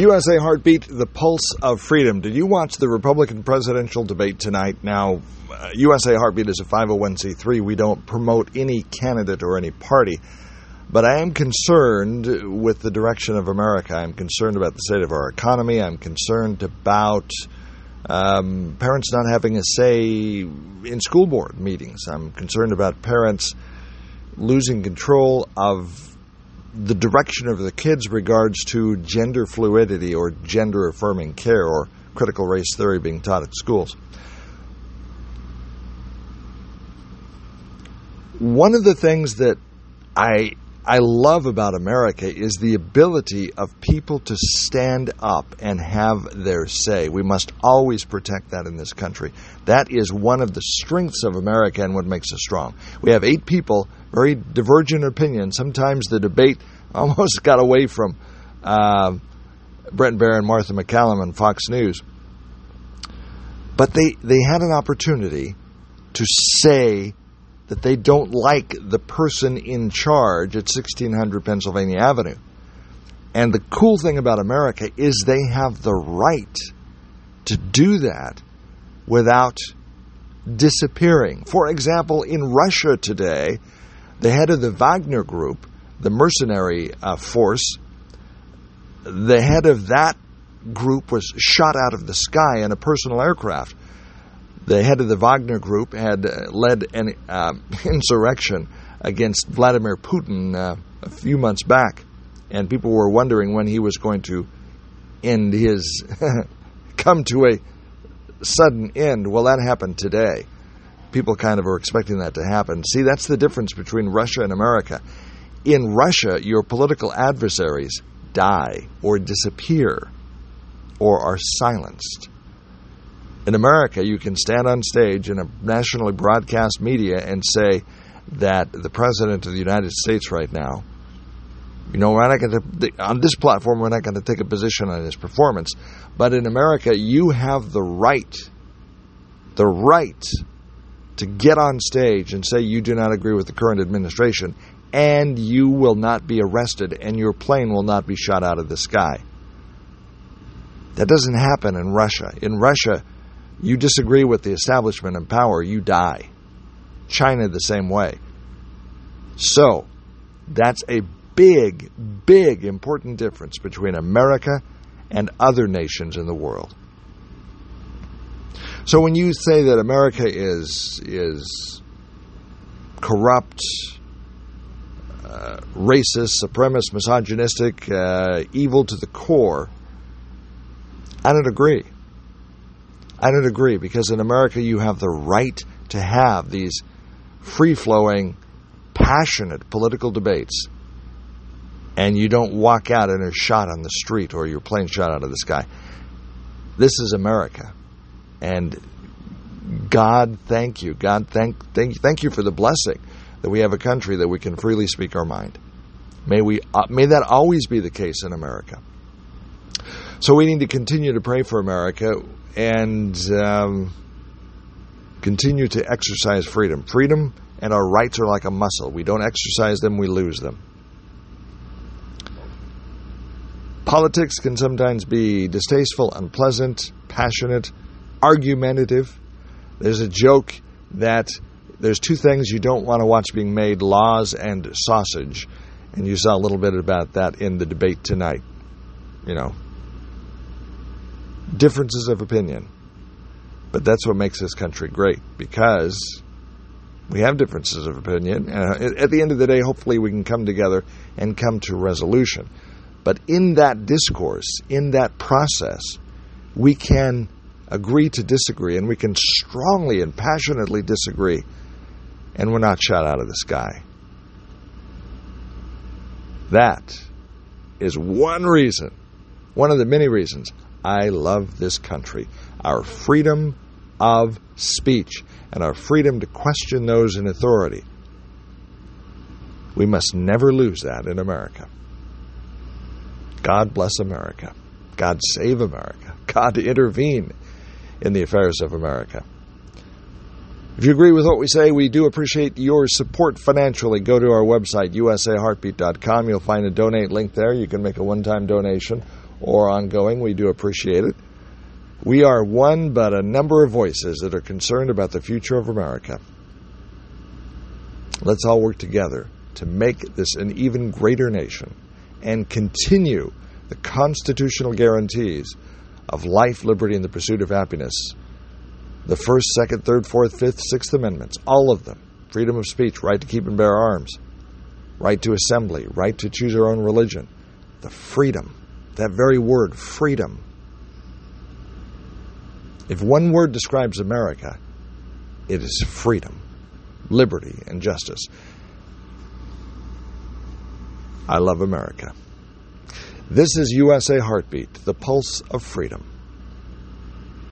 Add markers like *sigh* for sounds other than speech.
USA Heartbeat, the pulse of freedom. Did you watch the Republican presidential debate tonight? Now, uh, USA Heartbeat is a 501c3. We don't promote any candidate or any party. But I am concerned with the direction of America. I'm concerned about the state of our economy. I'm concerned about um, parents not having a say in school board meetings. I'm concerned about parents losing control of the direction of the kids regards to gender fluidity or gender affirming care or critical race theory being taught at schools. One of the things that I I love about America is the ability of people to stand up and have their say. We must always protect that in this country. That is one of the strengths of America and what makes us strong. We have eight people, very divergent opinions. Sometimes the debate *laughs* almost got away from uh, Bret Baier and Martha MacCallum and Fox News. But they, they had an opportunity to say that they don't like the person in charge at 1600 Pennsylvania Avenue. And the cool thing about America is they have the right to do that without disappearing. For example, in Russia today, the head of the Wagner Group, the mercenary uh, force, the head of that group was shot out of the sky in a personal aircraft the head of the Wagner Group had uh, led an uh, *laughs* insurrection against Vladimir Putin uh, a few months back, and people were wondering when he was going to end his *laughs* come to a sudden end. Well, that happened today. People kind of are expecting that to happen. See, that's the difference between Russia and America. In Russia, your political adversaries die or disappear or are silenced. In America, you can stand on stage in a nationally broadcast media and say that the President of the United States right now, you know, we're not going to, on this platform, we're not going to take a position on his performance. But in America, you have the right, the right to get on stage and say you do not agree with the current administration, and you will not be arrested, and your plane will not be shot out of the sky. That doesn't happen in Russia. In Russia, you disagree with the establishment in power, you die. China the same way. So, that's a big, big important difference between America and other nations in the world. So when you say that America is is corrupt, uh, racist, supremacist, misogynistic, uh, evil to the core, I don't agree. I don't agree because in America you have the right to have these free flowing, passionate political debates, and you don't walk out and are shot on the street or your plane shot out of the sky. This is America, and God, thank you, God, thank thank thank you for the blessing that we have a country that we can freely speak our mind. May we uh, may that always be the case in America. So we need to continue to pray for America and um, continue to exercise freedom. Freedom and our rights are like a muscle. We don't exercise them, we lose them. Politics can sometimes be distasteful, unpleasant, passionate, argumentative. There's a joke that there's two things you don't want to watch being made laws and sausage. And you saw a little bit about that in the debate tonight. You know, differences of opinion. But that's what makes this country great because we have differences of opinion. And uh, at the end of the day, hopefully, we can come together and come to resolution. But in that discourse, in that process, we can agree to disagree and we can strongly and passionately disagree, and we're not shot out of the sky. That is one reason, one of the many reasons I love this country. Our freedom of speech and our freedom to question those in authority. We must never lose that in America. God bless America. God save America. God intervene in the affairs of America. If you agree with what we say, we do appreciate your support financially. Go to our website, usaheartbeat.com. You'll find a donate link there. You can make a one time donation or ongoing, we do appreciate it. We are one but a number of voices that are concerned about the future of America. Let's all work together to make this an even greater nation and continue the constitutional guarantees of life, liberty, and the pursuit of happiness. The First, Second, Third, Fourth, Fifth, Sixth Amendments, all of them. Freedom of speech, right to keep and bear arms, right to assembly, right to choose our own religion. The freedom, that very word, freedom. If one word describes America, it is freedom, liberty, and justice. I love America. This is USA Heartbeat, the pulse of freedom.